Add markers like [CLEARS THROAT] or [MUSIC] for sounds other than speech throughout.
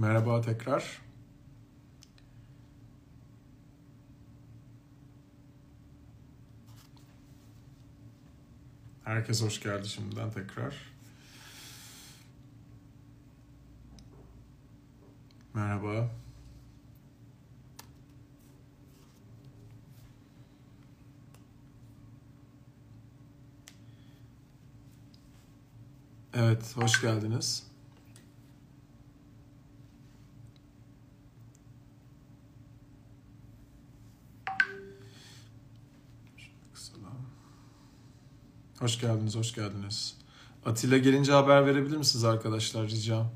Merhaba tekrar. Herkes hoş geldi şimdiden tekrar. Merhaba. Evet, hoş geldiniz. Hoş geldiniz, hoş geldiniz. Atilla gelince haber verebilir misiniz arkadaşlar rica?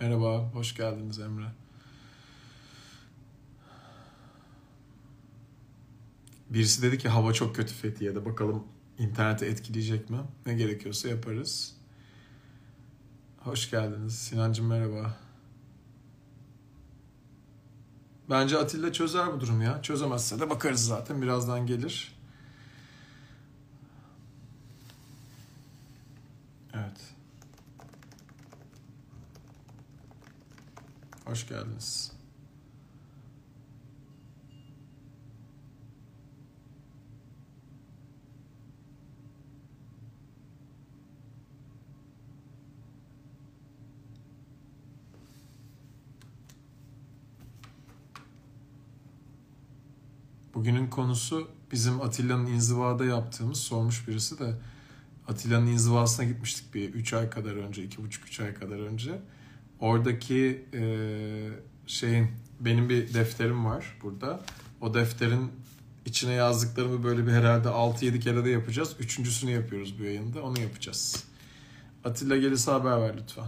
Merhaba, hoş geldiniz Emre. Birisi dedi ki hava çok kötü Fethiye'de. Bakalım internete etkileyecek mi? Ne gerekiyorsa yaparız. Hoş geldiniz. Sinancım merhaba. Bence Atilla çözer bu durum ya. Çözemezse de bakarız zaten. Birazdan gelir. Evet. Hoş geldiniz. Bugünün konusu bizim Atilla'nın inzivada yaptığımız sormuş birisi de Atilla'nın inzivasına gitmiştik bir 3 ay kadar önce, 2,5-3 ay kadar önce. Oradaki e, şeyin, benim bir defterim var burada. O defterin içine yazdıklarımı böyle bir herhalde 6-7 kere de yapacağız. Üçüncüsünü yapıyoruz bu yayında. Onu yapacağız. Atilla gelirse haber ver lütfen.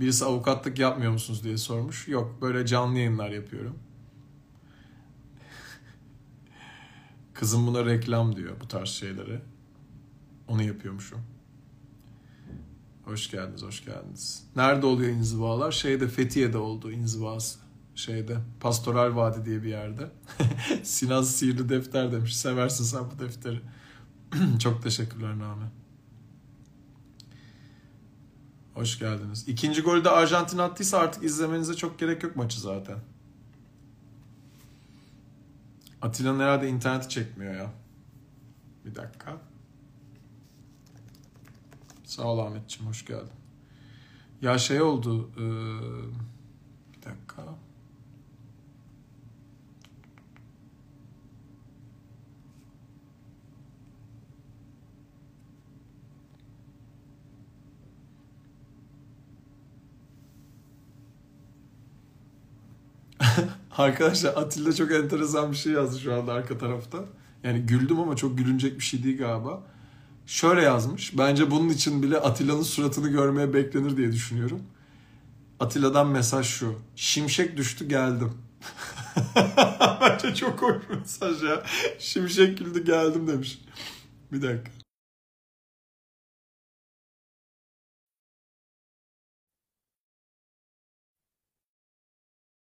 Birisi avukatlık yapmıyor musunuz diye sormuş. Yok böyle canlı yayınlar yapıyorum. Kızım buna reklam diyor bu tarz şeyleri. Onu yapıyormuşum. Hoş geldiniz, hoş geldiniz. Nerede oluyor inzivalar? Şeyde Fethiye'de oldu inzivası. Şeyde Pastoral Vadi diye bir yerde. [LAUGHS] Sinan Sihirli Defter demiş. Seversin sen bu defteri. [CLEARS THROAT] Çok teşekkürler Name. Hoş geldiniz. İkinci golü de Arjantin attıysa artık izlemenize çok gerek yok maçı zaten. Atilla'nın herhalde interneti çekmiyor ya. Bir dakika. Sağ ol Ahmetciğim, hoş geldin. Ya şey oldu, e, bir dakika. [LAUGHS] Arkadaşlar Atilla çok enteresan bir şey yazdı şu anda arka tarafta. Yani güldüm ama çok gülünecek bir şey değil galiba. Şöyle yazmış. Bence bunun için bile Atilla'nın suratını görmeye beklenir diye düşünüyorum. Atilla'dan mesaj şu. Şimşek düştü geldim. [LAUGHS] Bence çok hoş mesaj ya. Şimşek güldü geldim demiş. Bir dakika.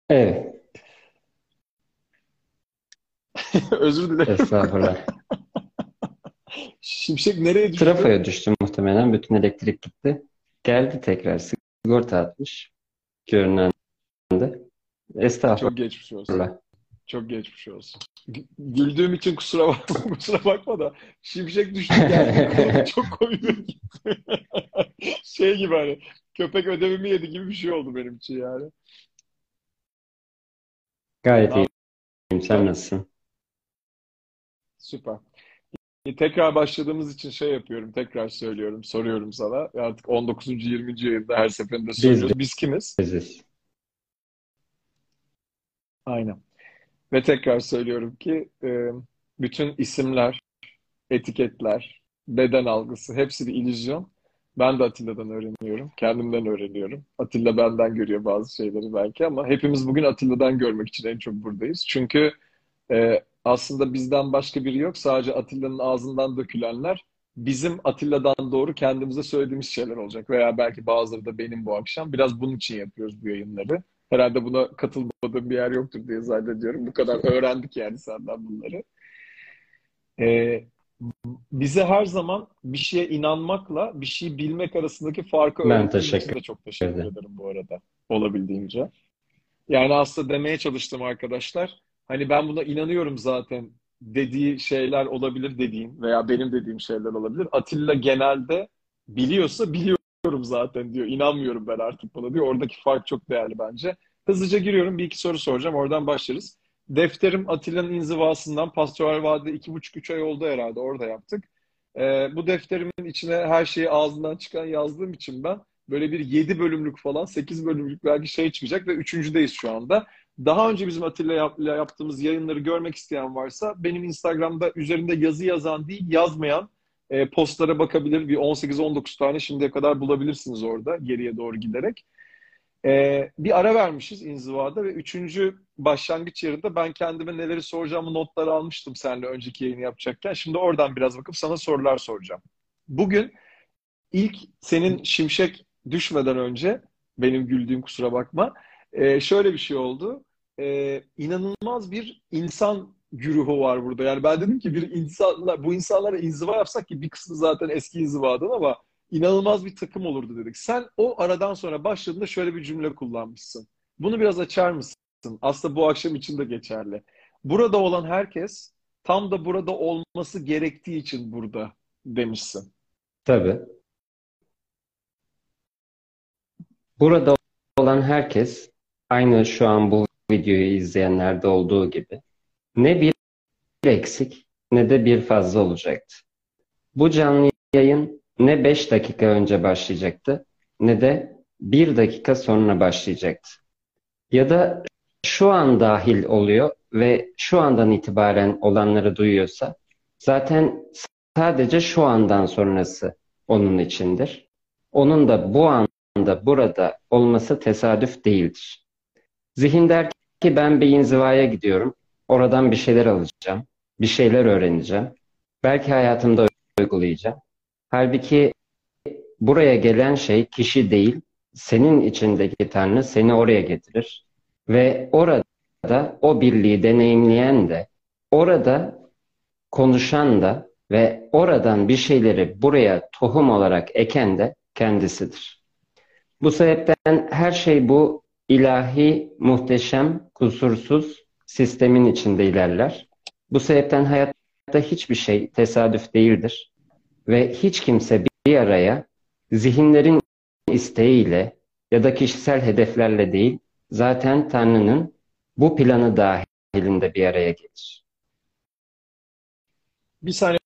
Evet. [LAUGHS] Özür dilerim. Estağfurullah. [LAUGHS] Şimşek nereye düştü? Trafoya düştü muhtemelen. Bütün elektrik gitti. Geldi tekrar. Sigorta atmış. Görünen de. Estağfurullah. Çok geçmiş olsun. Çok geçmiş olsun. Güldüğüm için kusura bakma, [LAUGHS] kusura bakma da şimşek düştü geldi. [LAUGHS] [LAUGHS] Çok komik gitti. Şey gibi hani köpek ödevimi yedi gibi bir şey oldu benim için yani. Gayet iyiyim. Sen nasılsın? Süper. Tekrar başladığımız için şey yapıyorum, tekrar söylüyorum, soruyorum sana. Artık 19. 20. yayında her seferinde soruyoruz. Biz, Biz kimiz? Biziz. Aynen. Ve tekrar söylüyorum ki e, bütün isimler, etiketler, beden algısı hepsi bir illüzyon. Ben de Atilla'dan öğreniyorum, kendimden öğreniyorum. Atilla benden görüyor bazı şeyleri belki ama hepimiz bugün Atilla'dan görmek için en çok buradayız. Çünkü e, aslında bizden başka biri yok. Sadece Atilla'nın ağzından dökülenler bizim Atilla'dan doğru kendimize söylediğimiz şeyler olacak. Veya belki bazıları da benim bu akşam. Biraz bunun için yapıyoruz bu yayınları. Herhalde buna katılmadığım bir yer yoktur diye zannediyorum. Bu kadar öğrendik yani senden bunları. Ee, bize her zaman bir şeye inanmakla bir şeyi bilmek arasındaki farkı Ben öğrettiğin teşekkür için de çok teşekkür ederim. ederim bu arada. Olabildiğince. Yani aslında demeye çalıştım arkadaşlar. Hani ben buna inanıyorum zaten dediği şeyler olabilir dediğim veya benim dediğim şeyler olabilir. Atilla genelde biliyorsa biliyorum zaten diyor. İnanmıyorum ben artık buna diyor. Oradaki fark çok değerli bence. Hızlıca giriyorum. Bir iki soru soracağım. Oradan başlarız. Defterim Atilla'nın inzivasından Pastoral Vadi'de iki buçuk üç ay oldu herhalde. Orada yaptık. Ee, bu defterimin içine her şeyi ağzından çıkan yazdığım için ben böyle bir yedi bölümlük falan sekiz bölümlük belki şey çıkacak ve üçüncüdeyiz şu anda. Daha önce bizim Atilla ile yaptığımız yayınları görmek isteyen varsa benim Instagram'da üzerinde yazı yazan değil yazmayan e, postlara bakabilir. Bir 18-19 tane şimdiye kadar bulabilirsiniz orada geriye doğru giderek. E, bir ara vermişiz inzivada ve üçüncü başlangıç yerinde ben kendime neleri soracağımı notları almıştım seninle önceki yayını yapacakken. Şimdi oradan biraz bakıp sana sorular soracağım. Bugün ilk senin şimşek düşmeden önce benim güldüğüm kusura bakma. E, şöyle bir şey oldu. E, inanılmaz bir insan güruhu var burada. Yani ben dedim ki bir insanlar, bu insanlara inziva yapsak ki bir kısmı zaten eski inzivadan ama inanılmaz bir takım olurdu dedik. Sen o aradan sonra başladığında şöyle bir cümle kullanmışsın. Bunu biraz açar mısın? Aslında bu akşam için de geçerli. Burada olan herkes tam da burada olması gerektiği için burada demişsin. Tabii. Burada olan herkes aynı şu an bu videoyu izleyenlerde olduğu gibi ne bir eksik ne de bir fazla olacaktı. Bu canlı yayın ne 5 dakika önce başlayacaktı ne de 1 dakika sonra başlayacaktı. Ya da şu an dahil oluyor ve şu andan itibaren olanları duyuyorsa zaten sadece şu andan sonrası onun içindir. Onun da bu anda burada olması tesadüf değildir. Zihin der ki ben bir inzivaya gidiyorum. Oradan bir şeyler alacağım. Bir şeyler öğreneceğim. Belki hayatımda uygulayacağım. Halbuki buraya gelen şey kişi değil, senin içindeki Tanrı seni oraya getirir. Ve orada o birliği deneyimleyen de, orada konuşan da ve oradan bir şeyleri buraya tohum olarak eken de kendisidir. Bu sebepten her şey bu ilahi, muhteşem, kusursuz sistemin içinde ilerler. Bu sebepten hayatta hiçbir şey tesadüf değildir. Ve hiç kimse bir araya zihinlerin isteğiyle ya da kişisel hedeflerle değil, zaten Tanrı'nın bu planı dahilinde bir araya gelir. Bir saniye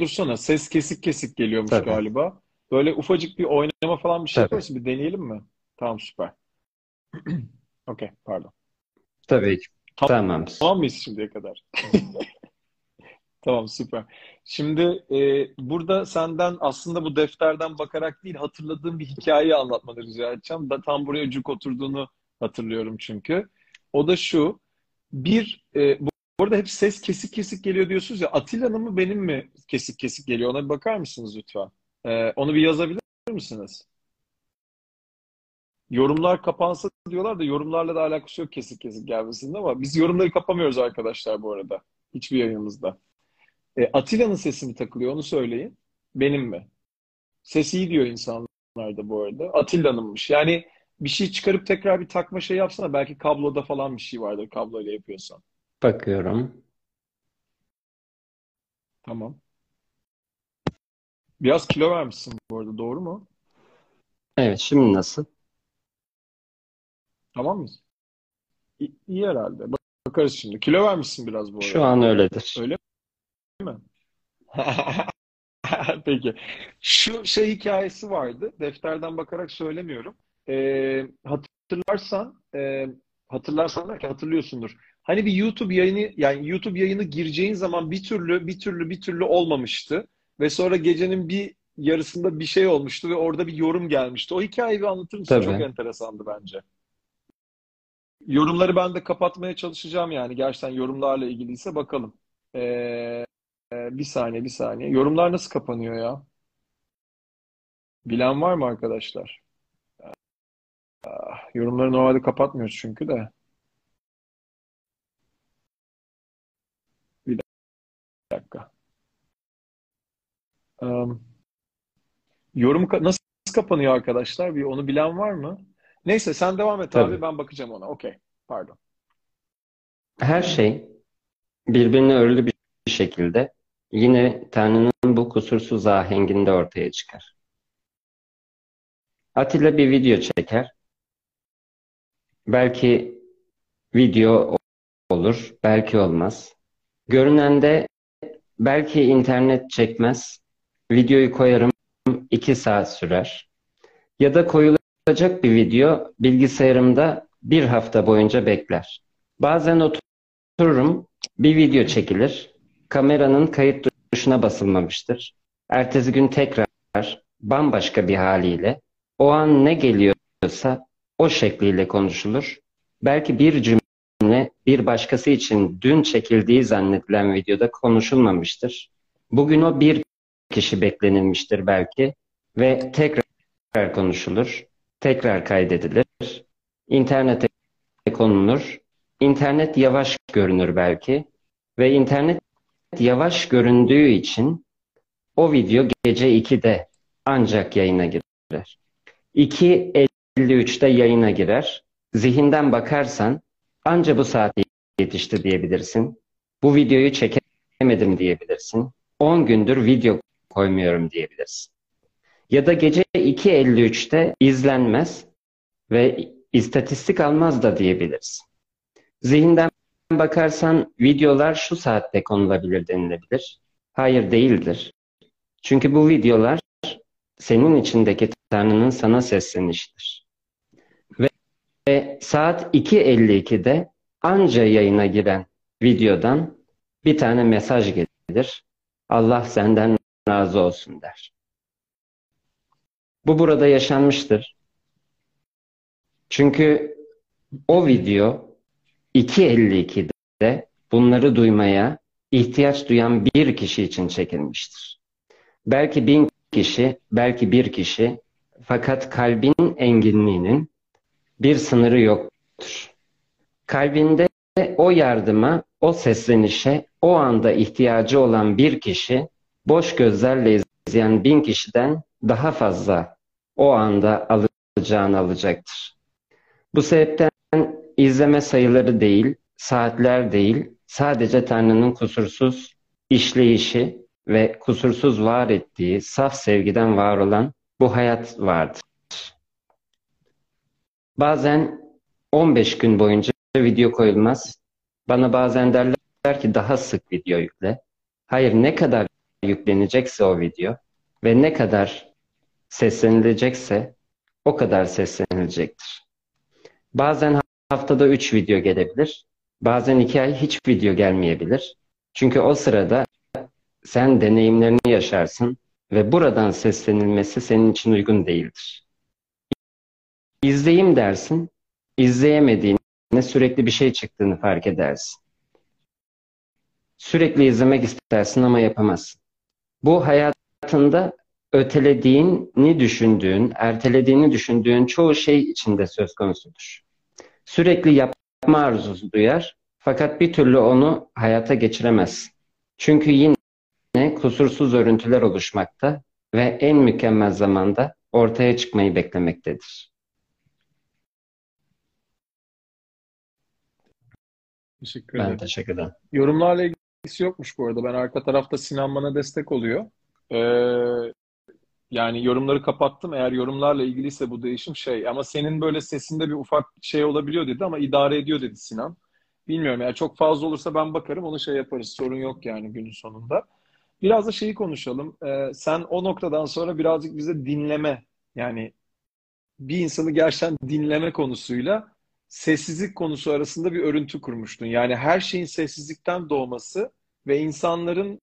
dursana. Ses kesik kesik geliyormuş Tabii. galiba. Böyle ufacık bir oynama falan bir şey yaparsın. Bir deneyelim mi? Tamam süper. [CLEARS THROAT] Okey pardon. Tabii ki. Tamam. Tamam. Tamam mıyız şimdiye kadar? [LAUGHS] Tamam süper. Şimdi e, burada senden aslında bu defterden bakarak değil hatırladığım bir hikayeyi anlatmanı rica edeceğim. Da tam buraya cuk oturduğunu hatırlıyorum çünkü. O da şu. Bir, e, bu arada hep ses kesik kesik geliyor diyorsunuz ya. Atilla'nın mı benim mi kesik kesik geliyor? Ona bir bakar mısınız lütfen? E, onu bir yazabilir misiniz? Yorumlar kapansa diyorlar da yorumlarla da alakası yok kesik kesik gelmesinin ama biz yorumları kapamıyoruz arkadaşlar bu arada. Hiçbir yayınımızda. E, Atilla'nın sesi mi takılıyor onu söyleyin. Benim mi? Ses iyi diyor insanlar da bu arada. Atilla'nınmış. Yani bir şey çıkarıp tekrar bir takma şey yapsana. Belki kabloda falan bir şey vardır kabloyla yapıyorsan. Bakıyorum. Tamam. Biraz kilo vermişsin bu arada doğru mu? Evet, şimdi nasıl? Tamam mı? İyi, iyi herhalde. Bak- Bakarız şimdi. Kilo vermişsin biraz bu Şu arada. an öyledir. Öyle mi? [LAUGHS] Peki. Şu şey hikayesi vardı. Defterden bakarak söylemiyorum. Ee, hatırlarsan e, hatırlarsan belki hatırlıyorsundur. Hani bir YouTube yayını yani YouTube yayını gireceğin zaman bir türlü bir türlü bir türlü olmamıştı. Ve sonra gecenin bir yarısında bir şey olmuştu ve orada bir yorum gelmişti. O hikayeyi bir anlatır mısın? Çok Tabii. enteresandı bence. Yorumları ben de kapatmaya çalışacağım yani. Gerçekten yorumlarla ilgiliyse bakalım. Ee, bir saniye, bir saniye. Yorumlar nasıl kapanıyor ya? Bilen var mı arkadaşlar? Ah, Yorumları normalde kapatmıyoruz çünkü de. Bir dakika. Em, yorum ka- nasıl kapanıyor arkadaşlar? Bir onu bilen var mı? Neyse sen devam et Tabii. abi ben bakacağım ona. Okey. Pardon. Her şey birbirine örülü bir şekilde yine Tanrı'nın bu kusursuz ahenginde ortaya çıkar. Atilla bir video çeker. Belki video olur, belki olmaz. Görünende belki internet çekmez. Videoyu koyarım, iki saat sürer. Ya da koyulacak bir video bilgisayarımda bir hafta boyunca bekler. Bazen otururum, bir video çekilir. Kameranın kayıt tuşuna basılmamıştır. Ertesi gün tekrar bambaşka bir haliyle o an ne geliyorsa o şekliyle konuşulur. Belki bir cümle bir başkası için dün çekildiği zannedilen videoda konuşulmamıştır. Bugün o bir kişi beklenilmiştir belki ve tekrar konuşulur, tekrar kaydedilir, internete konulur. İnternet yavaş görünür belki ve internet yavaş göründüğü için o video gece 2'de ancak yayına girer. 2.53'te yayına girer. Zihinden bakarsan anca bu saatte yetişti diyebilirsin. Bu videoyu çekemedim diyebilirsin. 10 gündür video koymuyorum diyebilirsin. Ya da gece 2.53'te izlenmez ve istatistik almaz da diyebilirsin. Zihinden bakarsan videolar şu saatte konulabilir denilebilir. Hayır değildir. Çünkü bu videolar senin içindeki Tanrı'nın sana seslenişidir. Ve, ve saat 2.52'de anca yayına giren videodan bir tane mesaj gelir. Allah senden razı olsun der. Bu burada yaşanmıştır. Çünkü o video 2.52'de bunları duymaya ihtiyaç duyan bir kişi için çekilmiştir. Belki bin kişi, belki bir kişi fakat kalbin enginliğinin bir sınırı yoktur. Kalbinde o yardıma, o seslenişe, o anda ihtiyacı olan bir kişi boş gözlerle izleyen bin kişiden daha fazla o anda alacağını alacaktır. Bu sebepten izleme sayıları değil, saatler değil, sadece Tanrı'nın kusursuz işleyişi ve kusursuz var ettiği saf sevgiden var olan bu hayat vardır. Bazen 15 gün boyunca video koyulmaz. Bana bazen derler ki daha sık video yükle. Hayır ne kadar yüklenecekse o video ve ne kadar seslenilecekse o kadar seslenilecektir. Bazen haftada 3 video gelebilir. Bazen 2 ay hiç video gelmeyebilir. Çünkü o sırada sen deneyimlerini yaşarsın ve buradan seslenilmesi senin için uygun değildir. İzleyeyim dersin, izleyemediğinde sürekli bir şey çıktığını fark edersin. Sürekli izlemek istersin ama yapamazsın. Bu hayatında ötelediğini düşündüğün, ertelediğini düşündüğün çoğu şey içinde söz konusudur. Sürekli yapma arzusu duyar fakat bir türlü onu hayata geçiremez. Çünkü yine kusursuz örüntüler oluşmakta ve en mükemmel zamanda ortaya çıkmayı beklemektedir. Teşekkür Ben ederim. teşekkür ederim. Yorumlarla ilgisi yokmuş bu arada. Ben arka tarafta Sinan bana destek oluyor. Ee, yani yorumları kapattım. Eğer yorumlarla ilgiliyse bu değişim şey. Ama senin böyle sesinde bir ufak şey olabiliyor dedi ama idare ediyor dedi Sinan. Bilmiyorum yani çok fazla olursa ben bakarım onu şey yaparız. Sorun yok yani günün sonunda. Biraz da şeyi konuşalım. Ee, sen o noktadan sonra birazcık bize dinleme yani bir insanı gerçekten dinleme konusuyla sessizlik konusu arasında bir örüntü kurmuştun. Yani her şeyin sessizlikten doğması ve insanların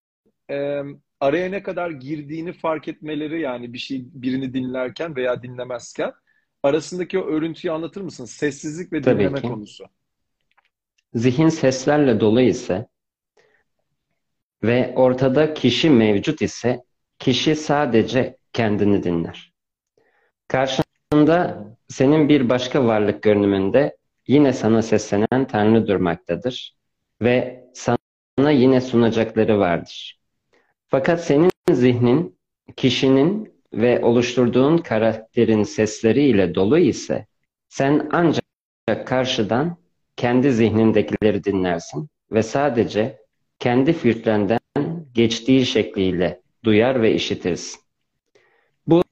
e, araya ne kadar girdiğini fark etmeleri yani bir şey birini dinlerken veya dinlemezken arasındaki o örüntüyü anlatır mısın? Sessizlik ve Tabii dinleme ki. konusu. Zihin seslerle dolu ise ve ortada kişi mevcut ise kişi sadece kendini dinler. Karşında senin bir başka varlık görünümünde yine sana seslenen Tanrı durmaktadır ve sana yine sunacakları vardır. Fakat senin zihnin kişinin ve oluşturduğun karakterin sesleriyle dolu ise Sen ancak karşıdan kendi zihnindekileri dinlersin ve sadece kendi filtrenden geçtiği şekliyle duyar ve işitirsin. Bu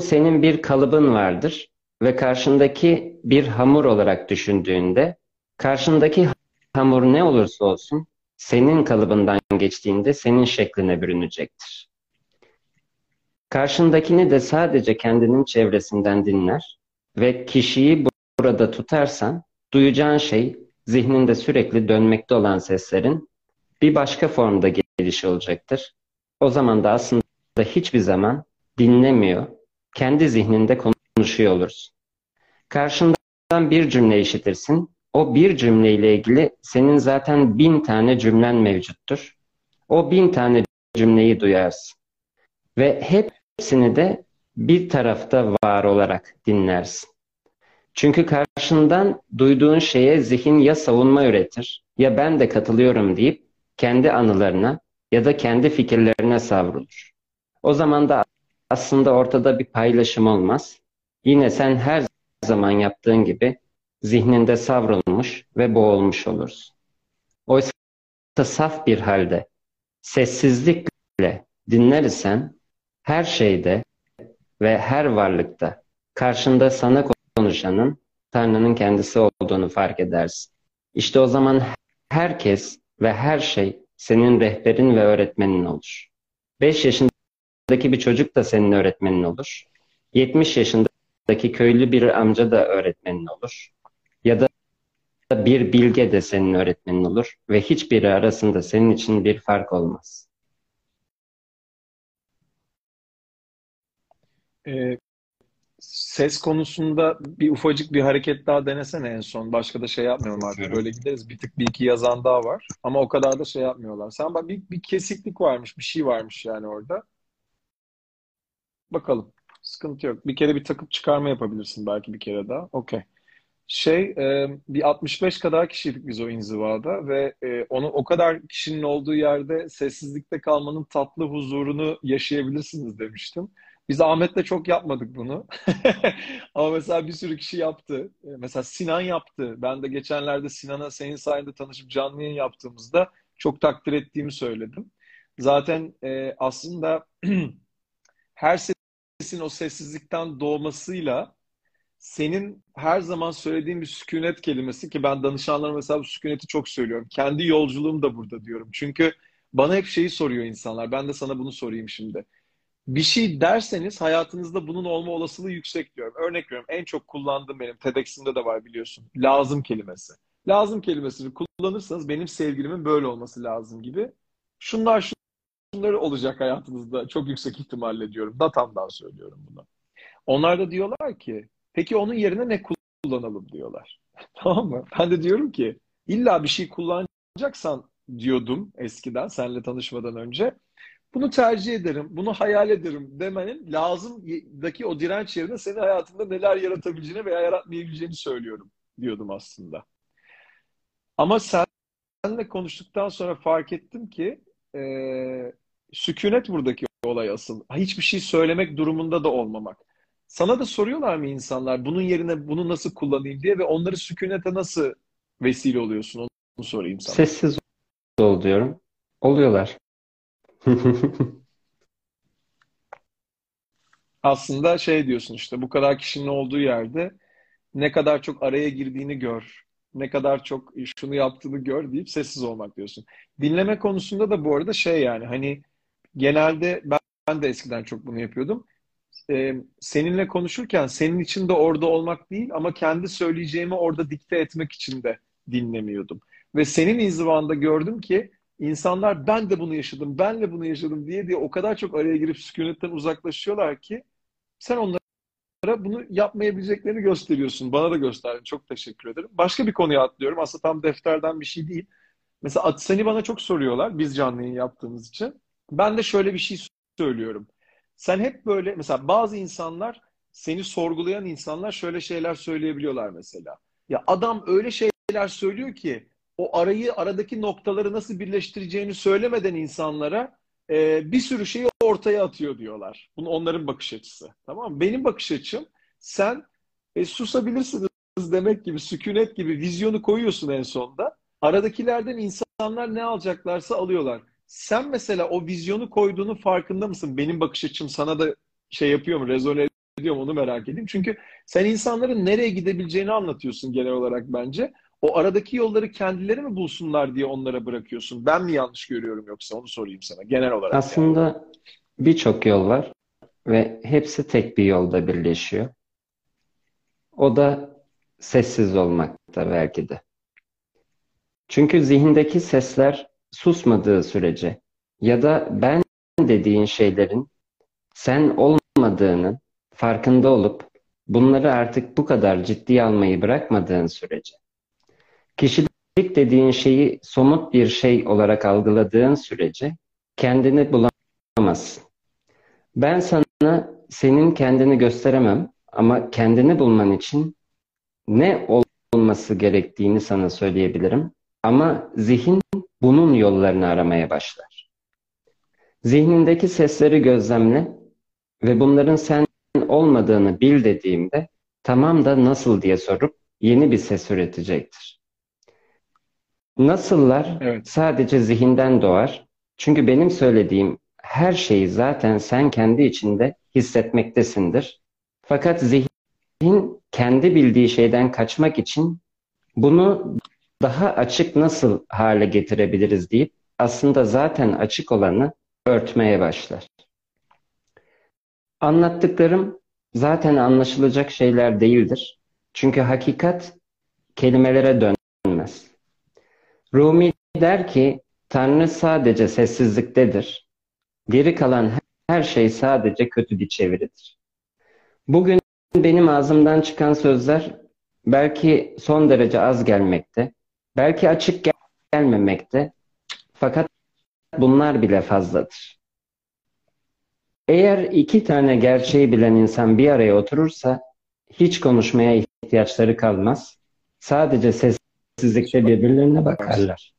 senin bir kalıbın vardır ve karşındaki bir hamur olarak düşündüğünde karşındaki hamur ne olursa olsun senin kalıbından geçtiğinde senin şekline bürünecektir. Karşındakini de sadece kendinin çevresinden dinler ve kişiyi burada tutarsan duyacağın şey zihninde sürekli dönmekte olan seslerin bir başka formda gelişi olacaktır. O zaman da aslında hiçbir zaman dinlemiyor, kendi zihninde konuşuyor olursun. Karşından bir cümle işitirsin, o bir cümleyle ilgili senin zaten bin tane cümlen mevcuttur. O bin tane cümleyi duyarsın. Ve hepsini de bir tarafta var olarak dinlersin. Çünkü karşından duyduğun şeye zihin ya savunma üretir ya ben de katılıyorum deyip kendi anılarına ya da kendi fikirlerine savrulur. O zaman da aslında ortada bir paylaşım olmaz. Yine sen her zaman yaptığın gibi zihninde savrulmuş ve boğulmuş olursun. Oysa saf bir halde sessizlikle dinlersen her şeyde ve her varlıkta karşında sana konuşanın Tanrı'nın kendisi olduğunu fark edersin. İşte o zaman herkes ve her şey senin rehberin ve öğretmenin olur. 5 yaşındaki bir çocuk da senin öğretmenin olur. 70 yaşındaki köylü bir amca da öğretmenin olur. Ya da bir bilge de senin öğretmenin olur ve hiçbiri arasında senin için bir fark olmaz. Ee, ses konusunda bir ufacık bir hareket daha denesene en son. Başka da şey yapmıyorum artık. Böyle gideriz. Bir tık bir iki yazan daha var. Ama o kadar da şey yapmıyorlar. Sen bak bir, bir kesiklik varmış. Bir şey varmış yani orada. Bakalım. Sıkıntı yok. Bir kere bir takıp çıkarma yapabilirsin belki bir kere daha. Okey. Şey, e, bir 65 kadar kişiydik biz o inzivada ve e, onu o kadar kişinin olduğu yerde sessizlikte kalmanın tatlı huzurunu yaşayabilirsiniz demiştim. Biz Ahmet'le çok yapmadık bunu. [LAUGHS] Ama mesela bir sürü kişi yaptı. E, mesela Sinan yaptı. Ben de geçenlerde Sinan'a senin sayende tanışıp canlı yayın yaptığımızda çok takdir ettiğimi söyledim. Zaten aslında [CLEARS THROAT] her sesin o sessizlikten doğmasıyla senin her zaman söylediğin bir sükunet kelimesi ki ben danışanlarıma mesela bu sükuneti çok söylüyorum. Kendi yolculuğum da burada diyorum. Çünkü bana hep şeyi soruyor insanlar. Ben de sana bunu sorayım şimdi bir şey derseniz hayatınızda bunun olma olasılığı yüksek diyorum. Örnek veriyorum en çok kullandığım benim TEDx'imde de var biliyorsun. Lazım kelimesi. Lazım kelimesini kullanırsanız benim sevgilimin böyle olması lazım gibi. Şunlar şunları olacak hayatınızda çok yüksek ihtimalle diyorum. Datamdan söylüyorum bunu. Onlar da diyorlar ki peki onun yerine ne kullanalım diyorlar. [LAUGHS] tamam mı? Ben de diyorum ki illa bir şey kullanacaksan diyordum eskiden seninle tanışmadan önce bunu tercih ederim, bunu hayal ederim demenin lazımdaki o direnç yerine senin hayatında neler yaratabileceğini veya yaratmayabileceğini söylüyorum diyordum aslında. Ama seninle konuştuktan sonra fark ettim ki e, sükunet buradaki olay asıl. Hiçbir şey söylemek durumunda da olmamak. Sana da soruyorlar mı insanlar bunun yerine bunu nasıl kullanayım diye ve onları sükunete nasıl vesile oluyorsun onu sorayım sana. Sessiz ol diyorum. Oluyorlar. [LAUGHS] Aslında şey diyorsun işte bu kadar kişinin olduğu yerde ne kadar çok araya girdiğini gör. Ne kadar çok şunu yaptığını gör deyip sessiz olmak diyorsun. Dinleme konusunda da bu arada şey yani hani genelde ben, ben de eskiden çok bunu yapıyordum. Ee, seninle konuşurken senin için de orada olmak değil ama kendi söyleyeceğimi orada dikte etmek için de dinlemiyordum. Ve senin inzivanda gördüm ki İnsanlar ben de bunu yaşadım, ben de bunu yaşadım diye diye o kadar çok araya girip sükunetten uzaklaşıyorlar ki sen onlara bunu yapmayabileceklerini gösteriyorsun. Bana da gösterdin. Çok teşekkür ederim. Başka bir konuya atlıyorum. Aslında tam defterden bir şey değil. Mesela seni bana çok soruyorlar biz canlı yayın yaptığımız için. Ben de şöyle bir şey söylüyorum. Sen hep böyle mesela bazı insanlar seni sorgulayan insanlar şöyle şeyler söyleyebiliyorlar mesela. Ya adam öyle şeyler söylüyor ki o arayı aradaki noktaları nasıl birleştireceğini söylemeden insanlara e, bir sürü şeyi ortaya atıyor diyorlar. Bunu onların bakış açısı. Tamam mı? Benim bakış açım sen e, susabilirsin demek gibi, sükunet gibi vizyonu koyuyorsun en sonda. Aradakilerden insanlar ne alacaklarsa alıyorlar. Sen mesela o vizyonu koyduğunun farkında mısın? Benim bakış açım sana da şey yapıyor mu, rezone ediyor mu onu merak edeyim. Çünkü sen insanların nereye gidebileceğini anlatıyorsun genel olarak bence. O aradaki yolları kendileri mi bulsunlar diye onlara bırakıyorsun. Ben mi yanlış görüyorum yoksa onu sorayım sana genel olarak. Aslında yani. birçok yol var ve hepsi tek bir yolda birleşiyor. O da sessiz olmakta belki de. Çünkü zihindeki sesler susmadığı sürece ya da ben dediğin şeylerin sen olmadığını farkında olup bunları artık bu kadar ciddiye almayı bırakmadığın sürece kişilik dediğin şeyi somut bir şey olarak algıladığın sürece kendini bulamazsın. Ben sana senin kendini gösteremem ama kendini bulman için ne olması gerektiğini sana söyleyebilirim. Ama zihin bunun yollarını aramaya başlar. Zihnindeki sesleri gözlemle ve bunların sen olmadığını bil dediğimde tamam da nasıl diye sorup yeni bir ses üretecektir. Nasıllar evet. sadece zihinden doğar. Çünkü benim söylediğim her şeyi zaten sen kendi içinde hissetmektesindir. Fakat zihin kendi bildiği şeyden kaçmak için bunu daha açık nasıl hale getirebiliriz deyip aslında zaten açık olanı örtmeye başlar. Anlattıklarım zaten anlaşılacak şeyler değildir. Çünkü hakikat kelimelere dönmez. Rumi der ki Tanrı sadece sessizliktedir. Geri kalan her şey sadece kötü bir çeviridir. Bugün benim ağzımdan çıkan sözler belki son derece az gelmekte, belki açık gel gelmemekte fakat bunlar bile fazladır. Eğer iki tane gerçeği bilen insan bir araya oturursa hiç konuşmaya ihtiyaçları kalmaz. Sadece sessizlikte birbirlerine bakarlar.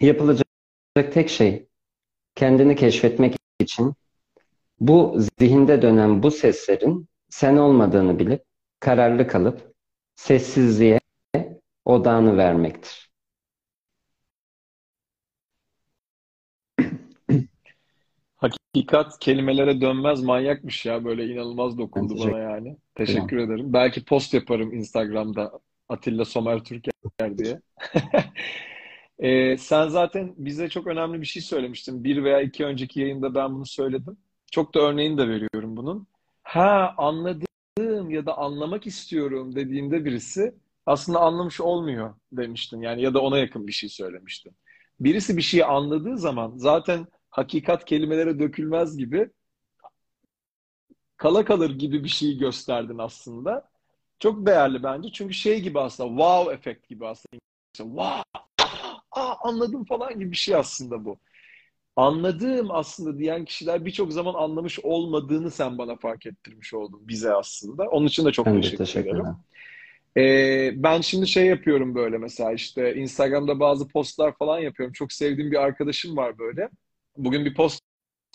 Yapılacak tek şey kendini keşfetmek için bu zihinde dönen bu seslerin sen olmadığını bilip kararlı kalıp sessizliğe odağını vermektir. Hakikat kelimelere dönmez manyakmış ya böyle inanılmaz dokundu Teşekkür bana yani. Teşekkür ederim. Belki post yaparım Instagram'da Atilla Somer Türker diye. [LAUGHS] Ee, sen zaten bize çok önemli bir şey söylemiştin. Bir veya iki önceki yayında ben bunu söyledim. Çok da örneğini de veriyorum bunun. Ha anladığım ya da anlamak istiyorum dediğinde birisi aslında anlamış olmuyor demiştin. Yani ya da ona yakın bir şey söylemiştin. Birisi bir şeyi anladığı zaman zaten hakikat kelimelere dökülmez gibi kala kalır gibi bir şeyi gösterdin aslında. Çok değerli bence. Çünkü şey gibi aslında wow efekt gibi aslında. Wow, aa anladım falan gibi bir şey aslında bu. Anladığım aslında diyen kişiler birçok zaman anlamış olmadığını sen bana fark ettirmiş oldun bize aslında. Onun için de çok Ben teşekkür teşekkür ederim. ederim. Ee, ben şimdi şey yapıyorum böyle mesela işte Instagram'da bazı postlar falan yapıyorum. Çok sevdiğim bir arkadaşım var böyle. Bugün bir post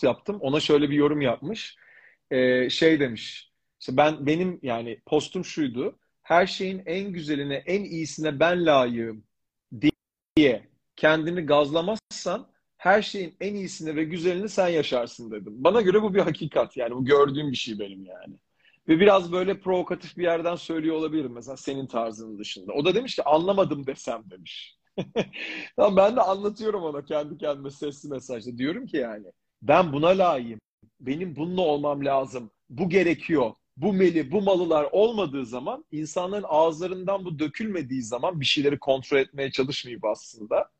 yaptım. Ona şöyle bir yorum yapmış. Ee, şey demiş. İşte ben benim yani postum şuydu. Her şeyin en güzeline, en iyisine ben layığım diye kendini gazlamazsan her şeyin en iyisini ve güzelini sen yaşarsın dedim. Bana göre bu bir hakikat. Yani bu gördüğüm bir şey benim yani. Ve biraz böyle provokatif bir yerden söylüyor olabilirim mesela senin tarzının dışında. O da demiş ki anlamadım desem demiş. [LAUGHS] tamam ben de anlatıyorum ona kendi kendime sesli mesajda. Diyorum ki yani ben buna layığım. Benim bununla olmam lazım. Bu gerekiyor. Bu meli, bu malılar olmadığı zaman insanların ağızlarından bu dökülmediği zaman bir şeyleri kontrol etmeye çalışmayıp aslında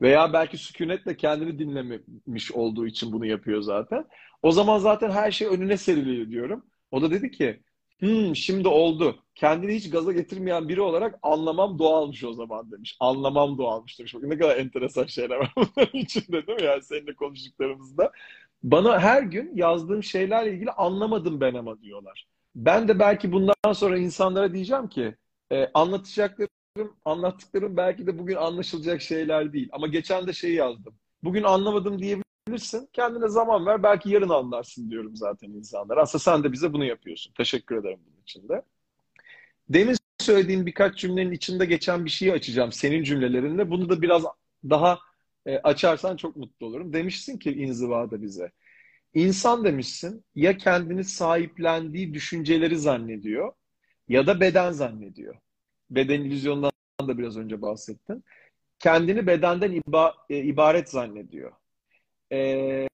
veya belki sükunetle kendini dinlememiş olduğu için bunu yapıyor zaten. O zaman zaten her şey önüne seriliyor diyorum. O da dedi ki hmm, şimdi oldu. Kendini hiç gaza getirmeyen biri olarak anlamam doğalmış o zaman demiş. Anlamam doğalmış demiş. Bakın ne kadar enteresan şeyler var [LAUGHS] bunların içinde değil mi? Yani seninle konuştuklarımızda. Bana her gün yazdığım şeylerle ilgili anlamadım ben ama diyorlar. Ben de belki bundan sonra insanlara diyeceğim ki e, anlatacaklarım, anlattıklarım belki de bugün anlaşılacak şeyler değil. Ama geçen de şeyi yazdım. Bugün anlamadım diyebilirsin. Kendine zaman ver. Belki yarın anlarsın diyorum zaten insanlar. Aslında sen de bize bunu yapıyorsun. Teşekkür ederim bunun için de. Demin söylediğin birkaç cümlenin içinde geçen bir şeyi açacağım senin cümlelerinde. Bunu da biraz daha e, açarsan çok mutlu olurum. Demişsin ki inzivada bize. İnsan demişsin ya kendini sahiplendiği düşünceleri zannediyor ya da beden zannediyor. Beden illüzyondan da biraz önce bahsettin. Kendini bedenden iba, e, ibaret zannediyor. E,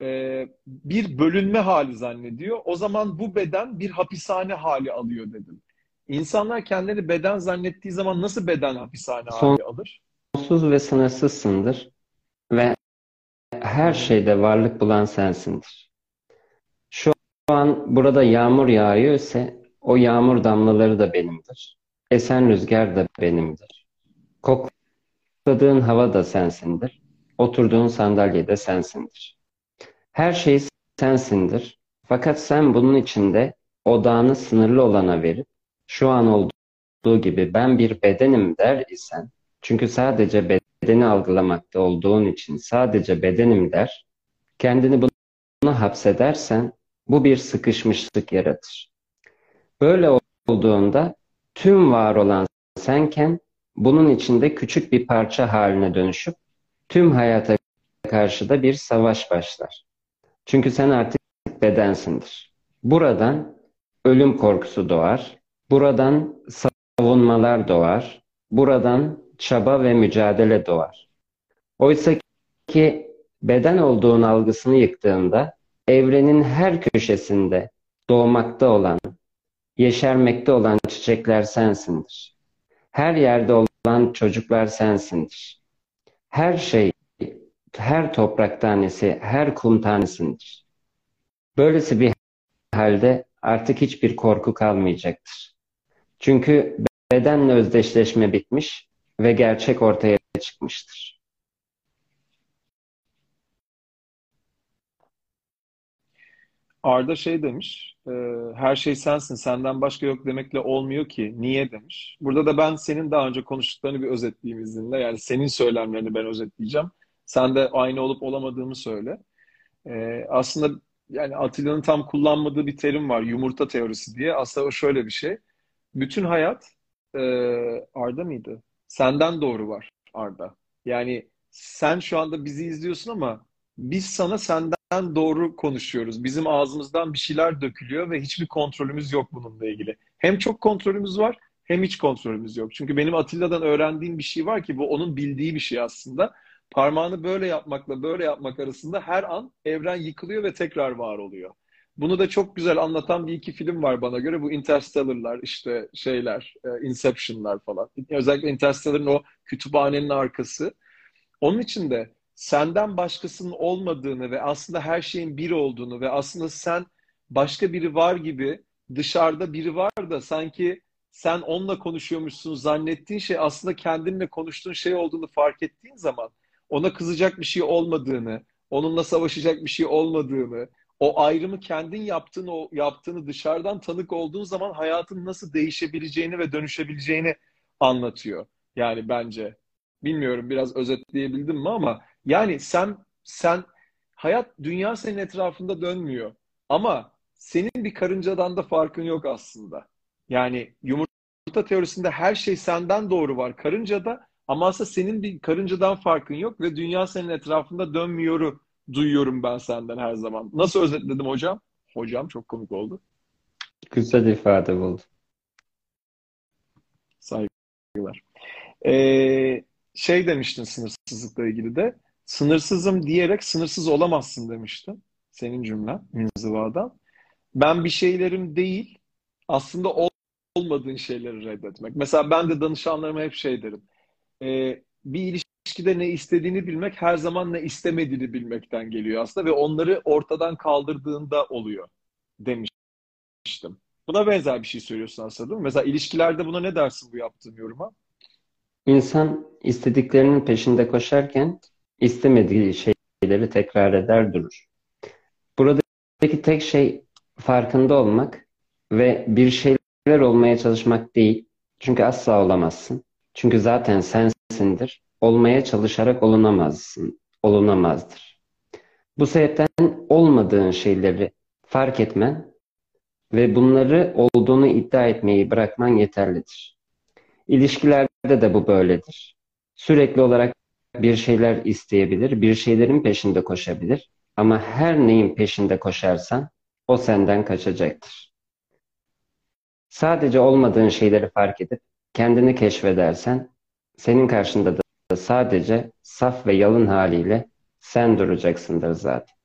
e, bir bölünme hali zannediyor. O zaman bu beden bir hapishane hali alıyor dedim. İnsanlar kendileri beden zannettiği zaman nasıl beden hapishane hali alır? Sonsuz ve sınırsızsındır ve her şeyde varlık bulan sensindir. Şu an burada yağmur yağıyor ise o yağmur damlaları da benimdir. Esen rüzgar da benimdir. Kokladığın hava da sensindir. Oturduğun sandalye de sensindir. Her şey sensindir. Fakat sen bunun içinde odağını sınırlı olana verip şu an olduğu gibi ben bir bedenim der isen çünkü sadece bedeni algılamakta olduğun için sadece bedenim der kendini buna hapsedersen bu bir sıkışmışlık yaratır. Böyle olduğunda tüm var olan senken bunun içinde küçük bir parça haline dönüşüp tüm hayata karşı da bir savaş başlar. Çünkü sen artık bedensindir. Buradan ölüm korkusu doğar. Buradan savunmalar doğar. Buradan çaba ve mücadele doğar. Oysa ki beden olduğun algısını yıktığında evrenin her köşesinde doğmakta olan, yeşermekte olan çiçekler sensindir. Her yerde olan çocuklar sensindir. Her şey, her toprak tanesi, her kum tanesindir. Böylesi bir halde artık hiçbir korku kalmayacaktır. Çünkü bedenle özdeşleşme bitmiş ve gerçek ortaya çıkmıştır. Arda şey demiş, e, her şey sensin, senden başka yok demekle olmuyor ki. Niye demiş. Burada da ben senin daha önce konuştuklarını bir özetleyeyim izninle. Yani senin söylemlerini ben özetleyeceğim. Sen de aynı olup olamadığımı söyle. E, aslında yani Atilla'nın tam kullanmadığı bir terim var, yumurta teorisi diye. Aslında o şöyle bir şey. Bütün hayat, e, Arda mıydı? Senden doğru var Arda. Yani sen şu anda bizi izliyorsun ama biz sana senden doğru konuşuyoruz. Bizim ağzımızdan bir şeyler dökülüyor ve hiçbir kontrolümüz yok bununla ilgili. Hem çok kontrolümüz var hem hiç kontrolümüz yok. Çünkü benim Atilla'dan öğrendiğim bir şey var ki bu onun bildiği bir şey aslında. Parmağını böyle yapmakla böyle yapmak arasında her an evren yıkılıyor ve tekrar var oluyor. Bunu da çok güzel anlatan bir iki film var bana göre. Bu Interstellar'lar, işte şeyler, e, Inception'lar falan. Özellikle Interstellar'ın o kütüphanenin arkası. Onun için de senden başkasının olmadığını ve aslında her şeyin bir olduğunu ve aslında sen başka biri var gibi dışarıda biri var da sanki sen onunla konuşuyormuşsun zannettiğin şey aslında kendinle konuştuğun şey olduğunu fark ettiğin zaman ona kızacak bir şey olmadığını, onunla savaşacak bir şey olmadığını, o ayrımı kendin yaptığını, o yaptığını dışarıdan tanık olduğun zaman hayatın nasıl değişebileceğini ve dönüşebileceğini anlatıyor. Yani bence. Bilmiyorum biraz özetleyebildim mi ama yani sen sen hayat dünya senin etrafında dönmüyor. Ama senin bir karıncadan da farkın yok aslında. Yani yumurta teorisinde her şey senden doğru var karıncada ama aslında senin bir karıncadan farkın yok ve dünya senin etrafında dönmüyoru duyuyorum ben senden her zaman. Nasıl özetledim hocam? Hocam çok komik oldu. Güzel ifade buldu. Saygılar. Ee, şey demiştin sınırsızlıkla ilgili de. Sınırsızım diyerek sınırsız olamazsın demiştin. Senin cümlen inzivadan. Ben bir şeylerim değil, aslında olmadığın şeyleri reddetmek. Mesela ben de danışanlarıma hep şey derim. Ee, bir ilişkide ne istediğini bilmek her zaman ne istemediğini bilmekten geliyor aslında ve onları ortadan kaldırdığında oluyor demiştim. Buna benzer bir şey söylüyorsun aslında değil mi? Mesela ilişkilerde buna ne dersin bu yaptığım yoruma? İnsan istediklerinin peşinde koşarken istemediği şeyleri tekrar eder durur. Buradaki tek şey farkında olmak ve bir şeyler olmaya çalışmak değil. Çünkü asla olamazsın. Çünkü zaten sensindir. Olmaya çalışarak olunamazsın, olunamazdır. Bu sebepten olmadığın şeyleri fark etmen ve bunları olduğunu iddia etmeyi bırakman yeterlidir. İlişkilerde de bu böyledir. Sürekli olarak bir şeyler isteyebilir, bir şeylerin peşinde koşabilir ama her neyin peşinde koşarsan o senden kaçacaktır. Sadece olmadığın şeyleri fark edip kendini keşfedersen senin karşında da sadece saf ve yalın haliyle sen duracaksındır zaten.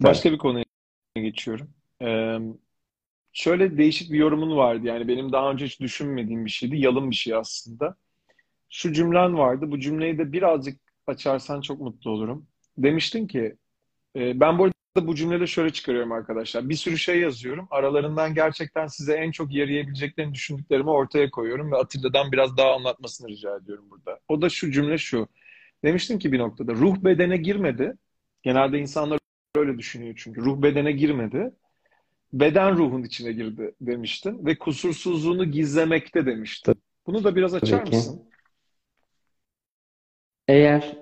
Başka bir konuya geçiyorum. Ee, şöyle değişik bir yorumun vardı. Yani benim daha önce hiç düşünmediğim bir şeydi. Yalın bir şey aslında. Şu cümlen vardı. Bu cümleyi de birazcık açarsan çok mutlu olurum. Demiştin ki e, ben bu arada bu cümleleri şöyle çıkarıyorum arkadaşlar. Bir sürü şey yazıyorum. Aralarından gerçekten size en çok yarayabileceklerini düşündüklerimi ortaya koyuyorum ve Atilla'dan biraz daha anlatmasını rica ediyorum burada. O da şu cümle şu. Demiştin ki bir noktada ruh bedene girmedi. Genelde insanlar öyle düşünüyor çünkü. Ruh bedene girmedi. Beden ruhun içine girdi demiştin ve kusursuzluğunu gizlemekte demiştin. Bunu da biraz açar Tabii mısın? Eğer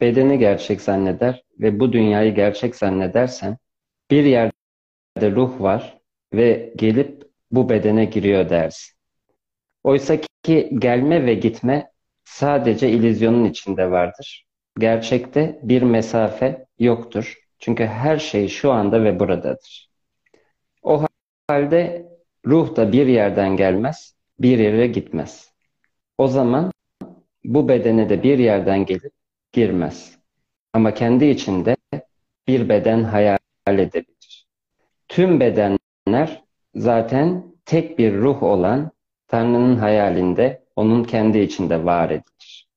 bedeni gerçek zanneder ve bu dünyayı gerçek zannedersen bir yerde ruh var ve gelip bu bedene giriyor dersin. Oysa ki gelme ve gitme sadece illüzyonun içinde vardır. Gerçekte bir mesafe yoktur. Çünkü her şey şu anda ve buradadır. Halde ruh da bir yerden gelmez, bir yere gitmez. O zaman bu bedene de bir yerden gelip girmez. Ama kendi içinde bir beden hayal edebilir. Tüm bedenler zaten tek bir ruh olan Tanrı'nın hayalinde, onun kendi içinde var edilir.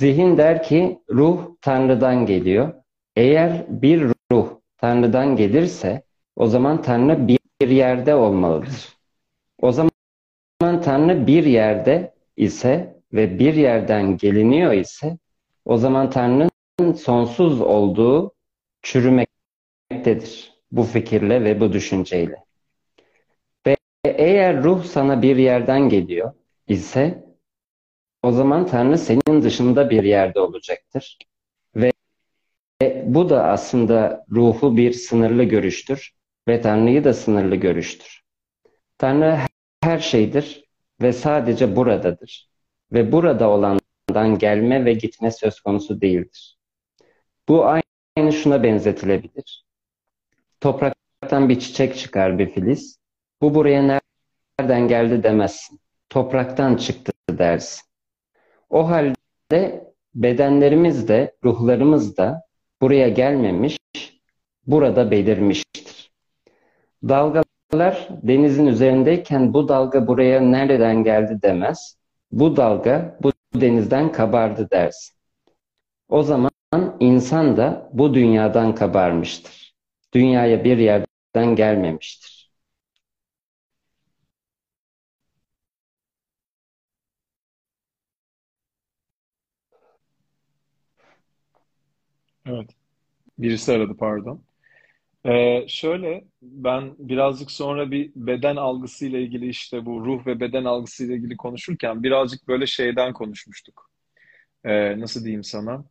Zihin der ki ruh Tanrı'dan geliyor. Eğer bir ruh Tanrı'dan gelirse o zaman Tanrı bir yerde olmalıdır. O zaman Tanrı bir yerde ise ve bir yerden geliniyor ise o zaman Tanrı'nın sonsuz olduğu çürümektedir. Bu fikirle ve bu düşünceyle. Ve eğer ruh sana bir yerden geliyor ise o zaman Tanrı senin dışında bir yerde olacaktır. Ve bu da aslında ruhu bir sınırlı görüştür ve Tanrı'yı da sınırlı görüştür. Tanrı her şeydir ve sadece buradadır ve burada olandan gelme ve gitme söz konusu değildir. Bu aynı şuna benzetilebilir. Topraktan bir çiçek çıkar bir filiz. Bu buraya nereden geldi demezsin. Topraktan çıktı dersin. O halde bedenlerimiz de, ruhlarımız da buraya gelmemiş, burada belirmiştir. Dalgalar denizin üzerindeyken bu dalga buraya nereden geldi demez. Bu dalga bu denizden kabardı dersin. O zaman insan da bu dünyadan kabarmıştır. Dünyaya bir yerden gelmemiştir. Evet. Birisi aradı pardon. Ee, şöyle ben birazcık sonra bir beden algısıyla ilgili işte bu ruh ve beden algısıyla ilgili konuşurken birazcık böyle şeyden konuşmuştuk. Ee, nasıl diyeyim sana?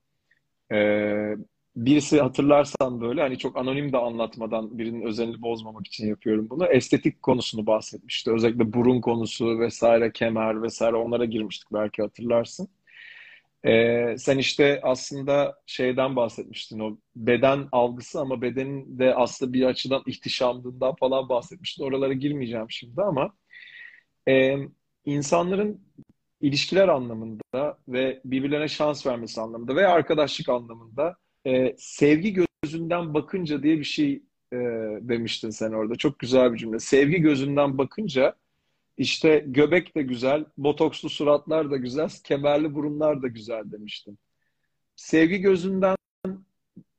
Ee, birisi hatırlarsan böyle hani çok anonim de anlatmadan birinin özelini bozmamak için yapıyorum bunu. Estetik konusunu bahsetmişti. Özellikle burun konusu vesaire, kemer vesaire onlara girmiştik belki hatırlarsın. Ee, sen işte aslında şeyden bahsetmiştin o beden algısı ama bedenin de aslında bir açıdan ihtişamlığından falan bahsetmiştin. Oralara girmeyeceğim şimdi ama e, insanların ilişkiler anlamında ve birbirlerine şans vermesi anlamında veya arkadaşlık anlamında e, sevgi gözünden bakınca diye bir şey e, demiştin sen orada. Çok güzel bir cümle. Sevgi gözünden bakınca işte göbek de güzel, botokslu suratlar da güzel, kemerli burunlar da güzel demiştim. Sevgi gözünden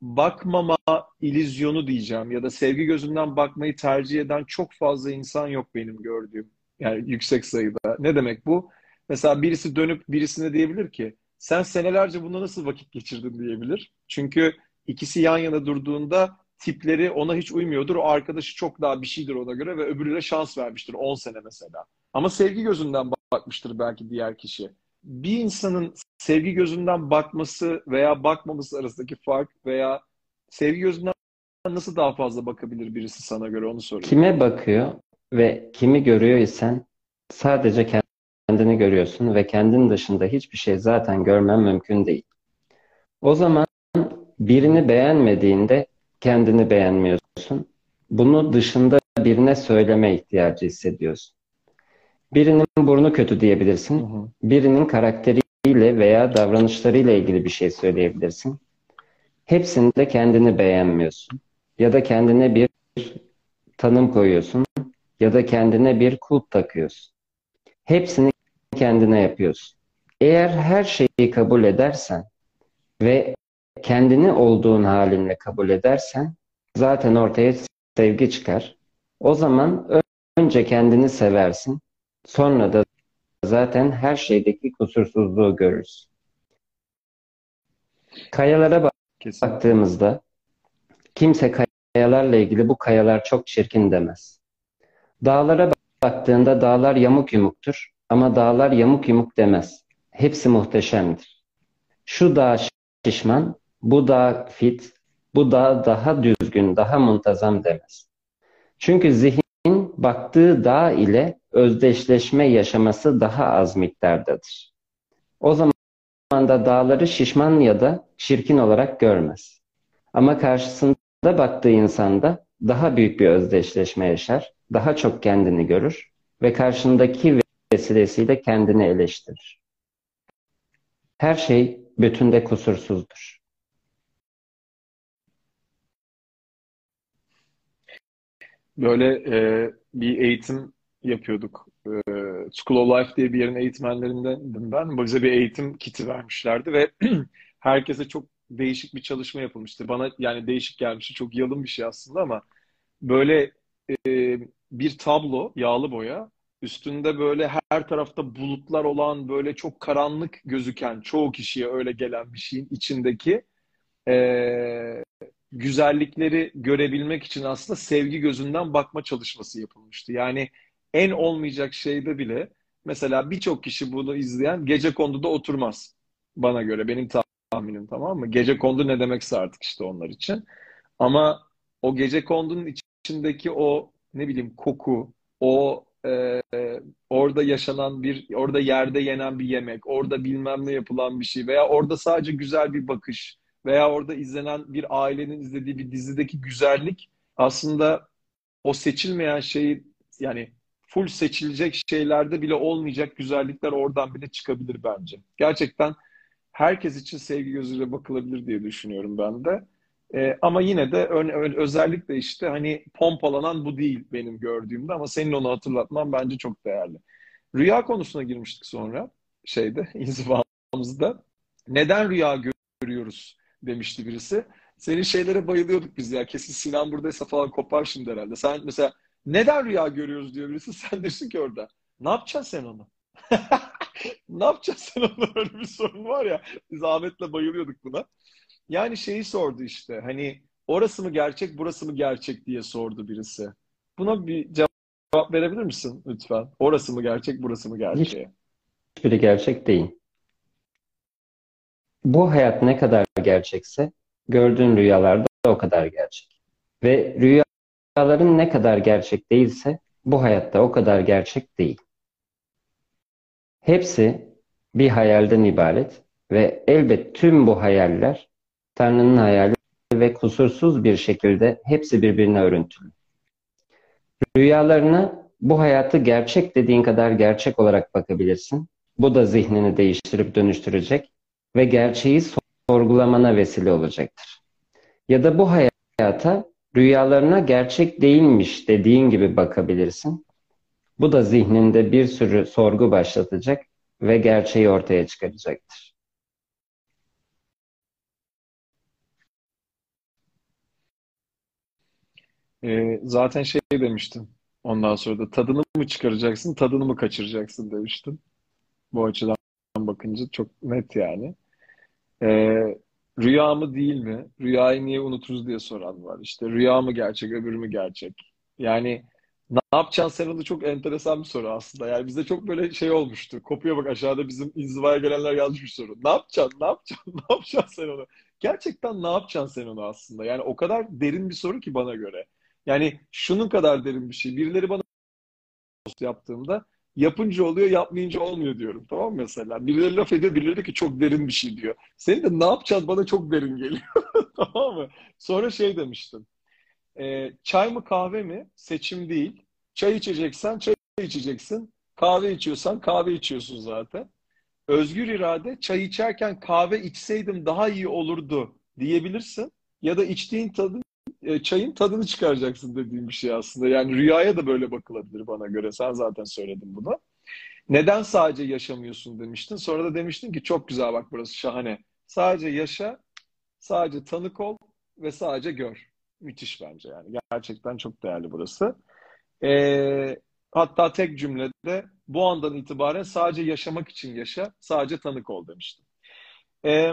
bakmama ilizyonu diyeceğim ya da sevgi gözünden bakmayı tercih eden çok fazla insan yok benim gördüğüm. Yani yüksek sayıda. Ne demek bu? Mesela birisi dönüp birisine diyebilir ki sen senelerce bunda nasıl vakit geçirdin diyebilir. Çünkü ikisi yan yana durduğunda tipleri ona hiç uymuyordur. O arkadaşı çok daha bir şeydir ona göre ve öbürüne şans vermiştir 10 sene mesela. Ama sevgi gözünden bakmıştır belki diğer kişi. bir insanın sevgi gözünden bakması veya bakmaması arasındaki fark veya sevgi gözünden nasıl daha fazla bakabilir birisi sana göre onu soruyorum. Kime bakıyor ve kimi görüyor isen sadece kendini görüyorsun ve kendin dışında hiçbir şey zaten görmen mümkün değil. O zaman birini beğenmediğinde kendini beğenmiyorsun. Bunu dışında birine söyleme ihtiyacı hissediyorsun. Birinin burnu kötü diyebilirsin. Hı hı. Birinin karakteriyle veya davranışlarıyla ilgili bir şey söyleyebilirsin. Hepsinde kendini beğenmiyorsun. Ya da kendine bir tanım koyuyorsun. Ya da kendine bir kulp takıyorsun. Hepsini kendine yapıyorsun. Eğer her şeyi kabul edersen ve kendini olduğun halinle kabul edersen zaten ortaya sevgi çıkar. O zaman önce kendini seversin. Sonra da zaten her şeydeki kusursuzluğu görürsün. Kayalara baktığımızda kimse kayalarla ilgili bu kayalar çok çirkin demez. Dağlara baktığında dağlar yamuk yumuktur ama dağlar yamuk yumuk demez. Hepsi muhteşemdir. Şu dağ şişman, bu dağ fit, bu dağ daha düzgün, daha muntazam demez. Çünkü zihin baktığı dağ ile özdeşleşme yaşaması daha az miktardadır. O zaman da dağları şişman ya da çirkin olarak görmez. Ama karşısında baktığı insanda daha büyük bir özdeşleşme yaşar, daha çok kendini görür ve karşındaki vesilesiyle kendini eleştirir. Her şey bütünde kusursuzdur. Böyle e, bir eğitim yapıyorduk. E, School of Life diye bir yerin eğitmenlerindendim ben. Bize bir eğitim kiti vermişlerdi ve [CLEARS THROAT] herkese çok değişik bir çalışma yapılmıştı. Bana yani değişik gelmişti. Çok yalın bir şey aslında ama böyle e, bir tablo, yağlı boya. Üstünde böyle her tarafta bulutlar olan, böyle çok karanlık gözüken, çoğu kişiye öyle gelen bir şeyin içindeki e, güzellikleri görebilmek için aslında sevgi gözünden bakma çalışması yapılmıştı. Yani en olmayacak şeyde bile mesela birçok kişi bunu izleyen gece konduda oturmaz. Bana göre benim tahminim tamam mı? Gece kondu ne demekse artık işte onlar için. Ama o gece kondunun içindeki o ne bileyim koku, o e, orada yaşanan bir, orada yerde yenen bir yemek, orada bilmem ne yapılan bir şey veya orada sadece güzel bir bakış veya orada izlenen bir ailenin izlediği bir dizideki güzellik aslında o seçilmeyen şeyi yani full seçilecek şeylerde bile olmayacak güzellikler oradan bile çıkabilir bence. Gerçekten herkes için sevgi gözüyle bakılabilir diye düşünüyorum ben de. Ee, ama yine de ön, ön, özellikle işte hani pompalanan bu değil benim gördüğümde ama senin onu hatırlatman bence çok değerli. Rüya konusuna girmiştik sonra şeyde [LAUGHS] inzivamızda. Neden rüya görüyoruz demişti birisi. Senin şeylere bayılıyorduk biz ya. Kesin Sinan buradaysa falan kopar şimdi herhalde. Sen mesela neden rüya görüyoruz diyor birisi. [LAUGHS] Sen diyorsun ki orada. Ne yapacaksın sen onu? [LAUGHS] ne yapacaksın sen onu? [LAUGHS] Öyle bir sorun var ya. Biz Ahmet'le bayılıyorduk buna. Yani şeyi sordu işte. Hani orası mı gerçek, burası mı gerçek diye sordu birisi. Buna bir cevap verebilir misin lütfen? Orası mı gerçek, burası mı gerçek? Hiçbiri gerçek değil. Bu hayat ne kadar gerçekse gördüğün rüyalar da o kadar gerçek. Ve rüyaların ne kadar gerçek değilse bu hayatta o kadar gerçek değil. Hepsi bir hayalden ibaret ve elbet tüm bu hayaller Tanrı'nın hayali ve kusursuz bir şekilde hepsi birbirine örüntülü. Rüyalarına bu hayatı gerçek dediğin kadar gerçek olarak bakabilirsin. Bu da zihnini değiştirip dönüştürecek ve gerçeği sorgulamana vesile olacaktır. Ya da bu hayata rüyalarına gerçek değilmiş dediğin gibi bakabilirsin. Bu da zihninde bir sürü sorgu başlatacak ve gerçeği ortaya çıkaracaktır. Ee, zaten şey demiştim. Ondan sonra da tadını mı çıkaracaksın, tadını mı kaçıracaksın demiştim. Bu açıdan bakınca çok net yani. Ee, rüya mı değil mi? Rüyayı niye unuturuz diye soran var. İşte rüya mı gerçek, öbürü mü gerçek? Yani Ne yapacaksın onu çok enteresan bir soru aslında. Yani bizde çok böyle şey olmuştu. Kopuya bak aşağıda bizim inzivaya gelenler yazmış soru. Ne yapacaksın? Ne yapacaksın? [LAUGHS] Ne yapacaksın sen onu? Gerçekten ne yapacaksın sen onu aslında? Yani o kadar derin bir soru ki bana göre. Yani şunun kadar derin bir şey. Birileri bana yaptığımda yapınca oluyor, yapmayınca olmuyor diyorum. Tamam mı mesela? Birileri laf ediyor, birileri de ki çok derin bir şey diyor. Senin de ne yapacaksın bana çok derin geliyor. [LAUGHS] Tamam mı? Sonra şey demiştim. E, çay mı kahve mi? Seçim değil. Çay içeceksen çay içeceksin. Kahve içiyorsan kahve içiyorsun zaten. Özgür irade çay içerken kahve içseydim daha iyi olurdu diyebilirsin. Ya da içtiğin tadın e, çayın tadını çıkaracaksın dediğim bir şey aslında. Yani rüyaya da böyle bakılabilir bana göre. Sen zaten söyledin bunu. Neden sadece yaşamıyorsun demiştin. Sonra da demiştin ki çok güzel bak burası şahane. Sadece yaşa, sadece tanık ol ve sadece gör. Müthiş bence yani. Gerçekten çok değerli burası. Ee, hatta tek cümlede bu andan itibaren sadece yaşamak için yaşa, sadece tanık ol demiştim. Ee,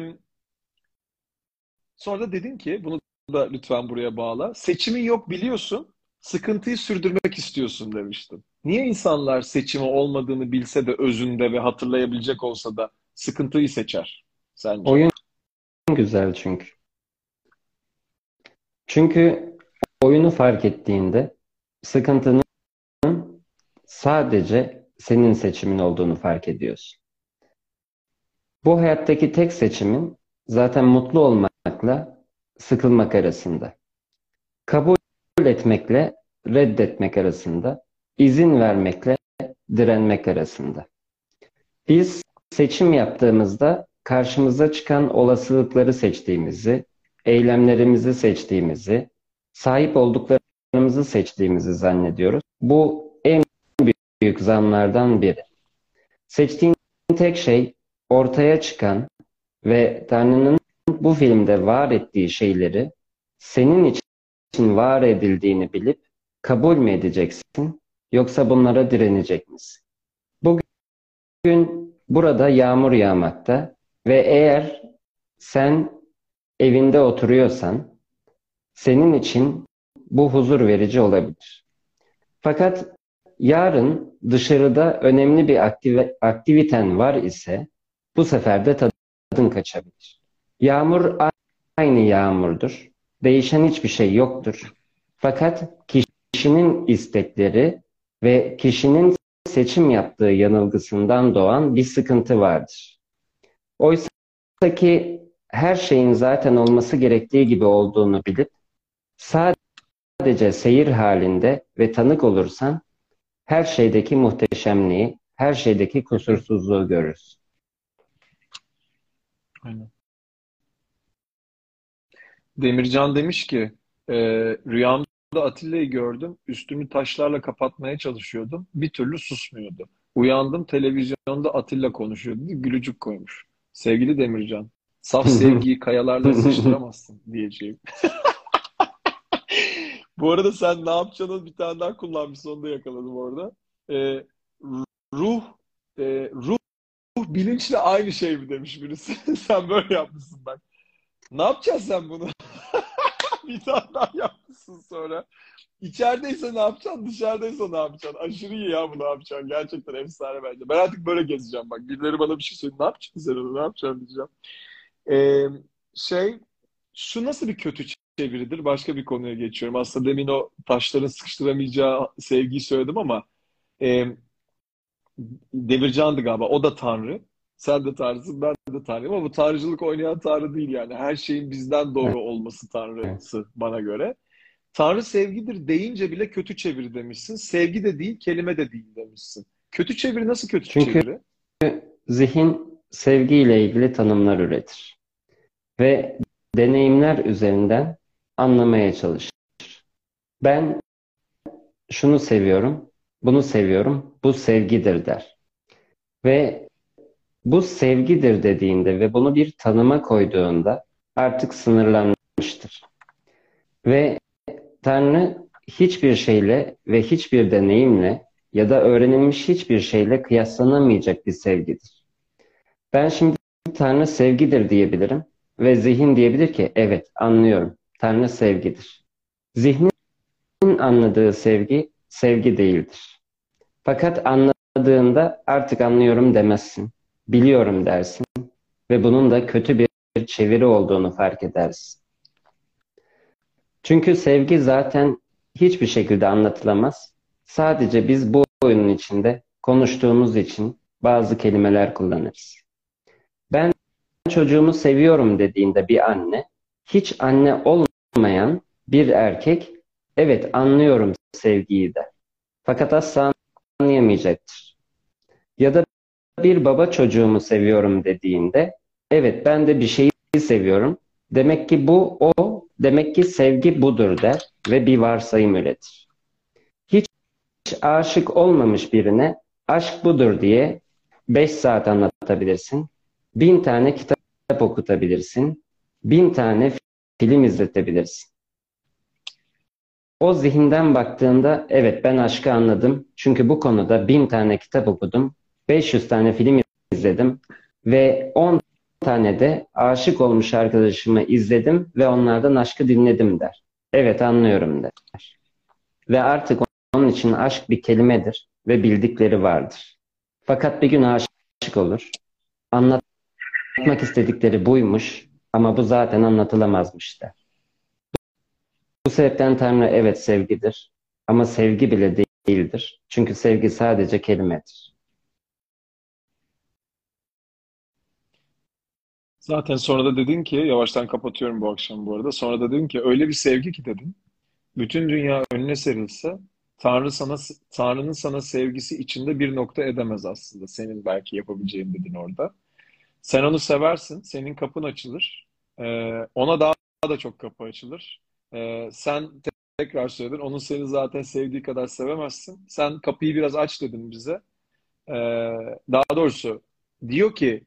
sonra da dedin ki, bunu da lütfen buraya bağla. Seçimin yok biliyorsun, sıkıntıyı sürdürmek istiyorsun demiştim. Niye insanlar seçimi olmadığını bilse de özünde ve hatırlayabilecek olsa da sıkıntıyı seçer sence? Oyun güzel çünkü. Çünkü oyunu fark ettiğinde sıkıntının sadece senin seçimin olduğunu fark ediyorsun. Bu hayattaki tek seçimin zaten mutlu olmakla sıkılmak arasında. Kabul etmekle reddetmek arasında. izin vermekle direnmek arasında. Biz seçim yaptığımızda karşımıza çıkan olasılıkları seçtiğimizi, eylemlerimizi seçtiğimizi, sahip olduklarımızı seçtiğimizi zannediyoruz. Bu en büyük zanlardan biri. Seçtiğin tek şey ortaya çıkan ve Tanrı'nın bu filmde var ettiği şeyleri senin için var edildiğini bilip kabul mü edeceksin yoksa bunlara direnecek misin? Bugün burada yağmur yağmakta ve eğer sen evinde oturuyorsan senin için bu huzur verici olabilir. Fakat yarın dışarıda önemli bir aktiviten var ise bu sefer de tadın kaçabilir. Yağmur aynı yağmurdur. Değişen hiçbir şey yoktur. Fakat kişinin istekleri ve kişinin seçim yaptığı yanılgısından doğan bir sıkıntı vardır. Oysa ki her şeyin zaten olması gerektiği gibi olduğunu bilip sadece seyir halinde ve tanık olursan her şeydeki muhteşemliği, her şeydeki kusursuzluğu görürsün. Aynen. Demircan demiş ki e, rüyamda Atilla'yı gördüm. Üstünü taşlarla kapatmaya çalışıyordum. Bir türlü susmuyordu. Uyandım televizyonda Atilla konuşuyordu. Gülücük koymuş. Sevgili Demircan. Saf [LAUGHS] sevgiyi kayalarla sıçtıramazsın [LAUGHS] diyeceğim. [LAUGHS] Bu arada sen ne yapacağını bir tane daha kullanmışsın. Onu da yakaladım orada. Ee, ruh e, ruh bilinçle aynı şey mi demiş birisi. sen böyle yapmışsın bak. Ne yapacaksın sen bunu? [LAUGHS] bir tane daha yapmışsın sonra. İçerideyse ne yapacaksın, dışarıdaysa ne yapacaksın? Aşırı iyi ya bu ne yapacaksın. Gerçekten efsane bence. Ben artık böyle gezeceğim bak. Birileri bana bir şey söylüyor. Ne yapacaksın sen onu, ne yapacaksın diyeceğim. Ee, şey, şu nasıl bir kötü çeviridir? Başka bir konuya geçiyorum. Aslında demin o taşların sıkıştıramayacağı sevgiyi söyledim ama e, Demircan'dı galiba. O da Tanrı. Sen de Tanrısın, ben de Tanrıyım ama bu tanrıcılık oynayan Tanrı değil yani. Her şeyin bizden doğru olması Tanrısı bana göre. Tanrı sevgidir deyince bile kötü çeviri demişsin. Sevgi de değil, kelime de değil demişsin. Kötü çeviri nasıl kötü Çünkü çeviri? zihin sevgiyle ilgili tanımlar üretir. Ve deneyimler üzerinden anlamaya çalışır. Ben şunu seviyorum, bunu seviyorum, bu sevgidir der. Ve bu sevgidir dediğinde ve bunu bir tanıma koyduğunda artık sınırlanmıştır. Ve Tanrı hiçbir şeyle ve hiçbir deneyimle ya da öğrenilmiş hiçbir şeyle kıyaslanamayacak bir sevgidir. Ben şimdi Tanrı sevgidir diyebilirim ve zihin diyebilir ki evet anlıyorum Tanrı sevgidir. Zihnin anladığı sevgi sevgi değildir. Fakat anladığında artık anlıyorum demezsin. Biliyorum dersin ve bunun da kötü bir çeviri olduğunu fark edersin. Çünkü sevgi zaten hiçbir şekilde anlatılamaz. Sadece biz bu oyunun içinde konuştuğumuz için bazı kelimeler kullanırız. Ben çocuğumu seviyorum dediğinde bir anne, hiç anne olmayan bir erkek, evet anlıyorum sevgiyi de. Fakat asla anlayamayacaktır. Ya da bir baba çocuğumu seviyorum dediğinde, evet ben de bir şeyi seviyorum. Demek ki bu o, demek ki sevgi budur der ve bir varsayım üretir. Hiç aşık olmamış birine aşk budur diye 5 saat anlatabilirsin. Bin tane kitap okutabilirsin. Bin tane film izletebilirsin. O zihinden baktığında evet ben aşkı anladım. Çünkü bu konuda bin tane kitap okudum. 500 tane film izledim. Ve 10 tane de aşık olmuş arkadaşımı izledim ve onlardan aşkı dinledim der. Evet anlıyorum der. Ve artık onun için aşk bir kelimedir ve bildikleri vardır. Fakat bir gün aşık olur. Anlatmak istedikleri buymuş ama bu zaten anlatılamazmış der. Bu sebepten Tanrı evet sevgidir ama sevgi bile değildir. Çünkü sevgi sadece kelimedir. Zaten sonra da dedin ki, yavaştan kapatıyorum bu akşam bu arada. Sonra da dedin ki öyle bir sevgi ki dedin. Bütün dünya önüne serilse Tanrı sana Tanrı'nın sana sevgisi içinde bir nokta edemez aslında. Senin belki yapabileceğin dedin orada. Sen onu seversin, senin kapın açılır. Ee, ona daha da çok kapı açılır. Ee, sen tekrar söyledin, onun seni zaten sevdiği kadar sevemezsin. Sen kapıyı biraz aç dedin bize. Ee, daha doğrusu diyor ki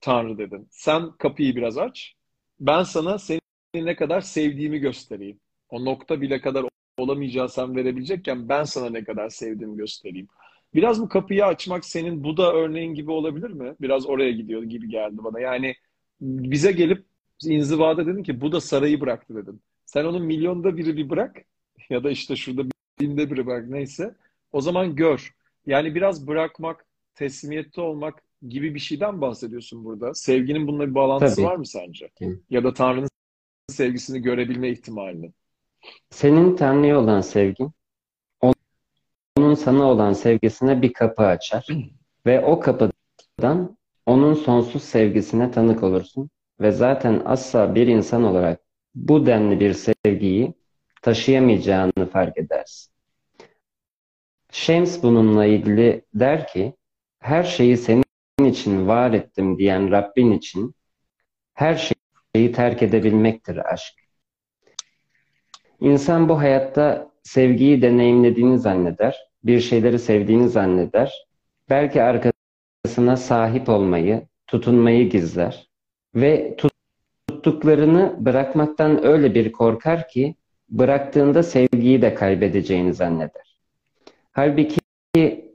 Tanrı dedin. Sen kapıyı biraz aç. Ben sana seni ne kadar sevdiğimi göstereyim. O nokta bile kadar olamayacağı sen verebilecekken ben sana ne kadar sevdiğimi göstereyim. Biraz bu kapıyı açmak senin Buda örneğin gibi olabilir mi? Biraz oraya gidiyor gibi geldi bana. Yani bize gelip inzivada dedin ki Buda sarayı bıraktı dedin. Sen onun milyonda biri bir bırak ya da işte şurada binde biri bırak neyse. O zaman gör. Yani biraz bırakmak, teslimiyette olmak gibi bir şeyden bahsediyorsun burada. Sevginin bununla bir bağlantısı Tabii. var mı sence? Ya da Tanrı'nın sevgisini görebilme ihtimalinin. Senin Tanrı'ya olan sevgin, onun sana olan sevgisine bir kapı açar [CLEARS THROAT] ve o kapıdan onun sonsuz sevgisine tanık olursun ve zaten asla bir insan olarak bu denli bir sevgiyi taşıyamayacağını fark edersin. Shams bununla ilgili der ki, her şeyi senin için var ettim diyen Rabbin için her şeyi terk edebilmektir aşk. İnsan bu hayatta sevgiyi deneyimlediğini zanneder, bir şeyleri sevdiğini zanneder, belki arkasına sahip olmayı, tutunmayı gizler ve tuttuklarını bırakmaktan öyle bir korkar ki bıraktığında sevgiyi de kaybedeceğini zanneder. Halbuki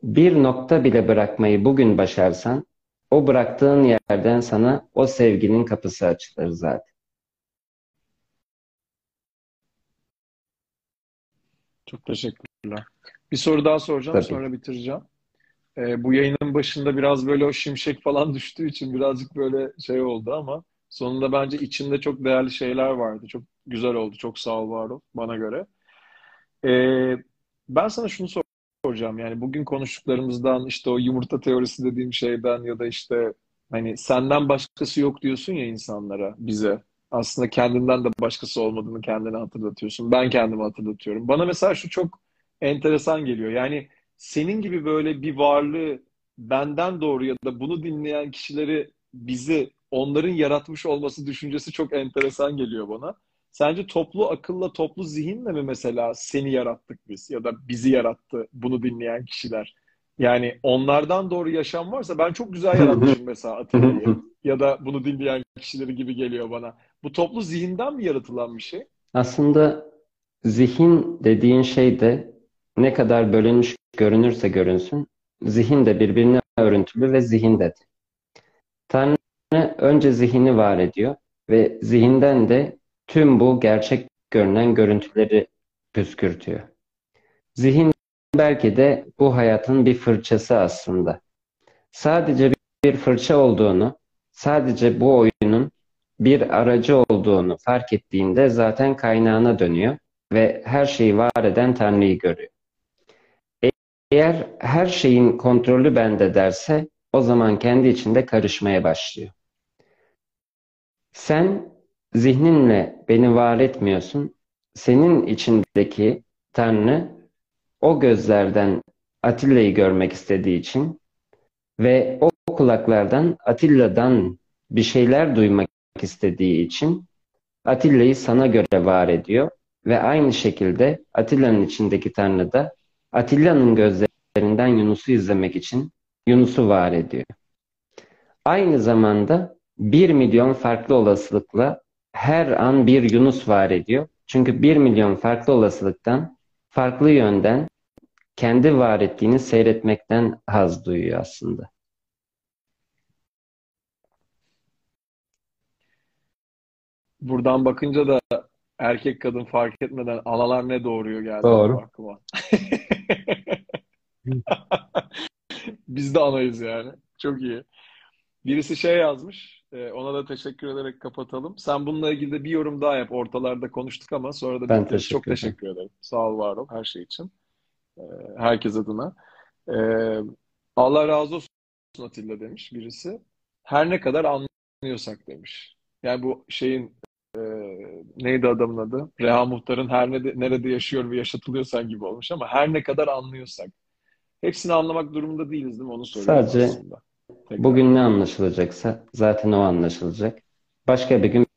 bir nokta bile bırakmayı bugün başarsan, o bıraktığın yerden sana o sevginin kapısı açılır zaten. Çok teşekkürler. Bir soru daha soracağım, Tabii. sonra bitireceğim. Ee, bu yayının başında biraz böyle o şimşek falan [LAUGHS] düştüğü için birazcık böyle şey oldu ama sonunda bence içinde çok değerli şeyler vardı. Çok güzel oldu. Çok sağ ol, var ol bana göre. Ee, ben sana şunu sor- soracağım. Yani bugün konuştuklarımızdan işte o yumurta teorisi dediğim şeyden ya da işte hani senden başkası yok diyorsun ya insanlara, bize. Aslında kendinden de başkası olmadığını kendine hatırlatıyorsun. Ben kendime hatırlatıyorum. Bana mesela şu çok enteresan geliyor. Yani senin gibi böyle bir varlığı benden doğru ya da bunu dinleyen kişileri bizi onların yaratmış olması düşüncesi çok enteresan geliyor bana. Sence toplu akılla, toplu zihinle mi mesela seni yarattık biz ya da bizi yarattı bunu dinleyen kişiler? Yani onlardan doğru yaşam varsa ben çok güzel yaratmışım mesela Atilla'yı [LAUGHS] ya da bunu dinleyen kişileri gibi geliyor bana. Bu toplu zihinden mi yaratılan bir şey? Aslında zihin dediğin şey de ne kadar bölünmüş görünürse görünsün, zihin de birbirine örüntülü ve zihin de. Tanrı önce zihni var ediyor ve zihinden de tüm bu gerçek görünen görüntüleri püskürtüyor. Zihin belki de bu hayatın bir fırçası aslında. Sadece bir fırça olduğunu, sadece bu oyunun bir aracı olduğunu fark ettiğinde zaten kaynağına dönüyor ve her şeyi var eden Tanrı'yı görüyor. Eğer her şeyin kontrolü bende derse o zaman kendi içinde karışmaya başlıyor. Sen zihninle beni var etmiyorsun. Senin içindeki Tanrı o gözlerden Atilla'yı görmek istediği için ve o kulaklardan Atilla'dan bir şeyler duymak istediği için Atilla'yı sana göre var ediyor ve aynı şekilde Atilla'nın içindeki Tanrı da Atilla'nın gözlerinden Yunus'u izlemek için Yunus'u var ediyor. Aynı zamanda bir milyon farklı olasılıkla her an bir Yunus var ediyor. Çünkü bir milyon farklı olasılıktan, farklı yönden kendi var ettiğini seyretmekten haz duyuyor aslında. Buradan bakınca da erkek kadın fark etmeden analar ne doğuruyor geldi Doğru. aklıma. [LAUGHS] Biz de anayız yani. Çok iyi. Birisi şey yazmış. E, Ona da teşekkür ederek kapatalım. Sen bununla ilgili de bir yorum daha yap. Ortalarda konuştuk ama sonra da Ben bitiririz. Çok teşekkür ederim. teşekkür. Sağ ol, var ol her şey için. E, Herkes adına. E, Allah razı olsun Atilla demiş birisi. Her ne kadar anlıyorsak demiş. Yani bu şeyin e, neydi adamın adı? Reha Muhtar'ın her ne, nerede yaşıyor ve yaşatılıyorsan gibi olmuş ama her ne kadar anlıyorsak. Hepsini anlamak durumunda değiliz değil mi? Onu soruyorum Sadece aslında. Tekrar. Bugün ne anlaşılacaksa zaten o anlaşılacak. Başka bir gün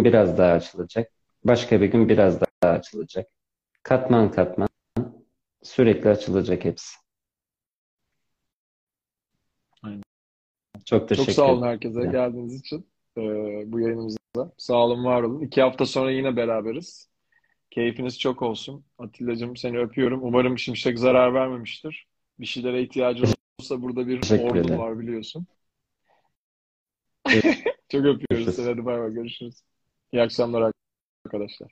biraz daha açılacak. Başka bir gün biraz daha açılacak. Katman katman sürekli açılacak hepsi. Aynen. Çok teşekkür Çok sağ olun ederim. herkese geldiğiniz için e, bu yayınımıza. Sağ olun, var olun. İki hafta sonra yine beraberiz. Keyfiniz çok olsun. Atilla'cığım seni öpüyorum. Umarım Şimşek zarar vermemiştir. Bir şeylere ihtiyacı olursa burada bir Teşekkür ordum ederim. var biliyorsun. [LAUGHS] Çok öpüyoruz. Hadi bay bay görüşürüz. İyi akşamlar arkadaşlar.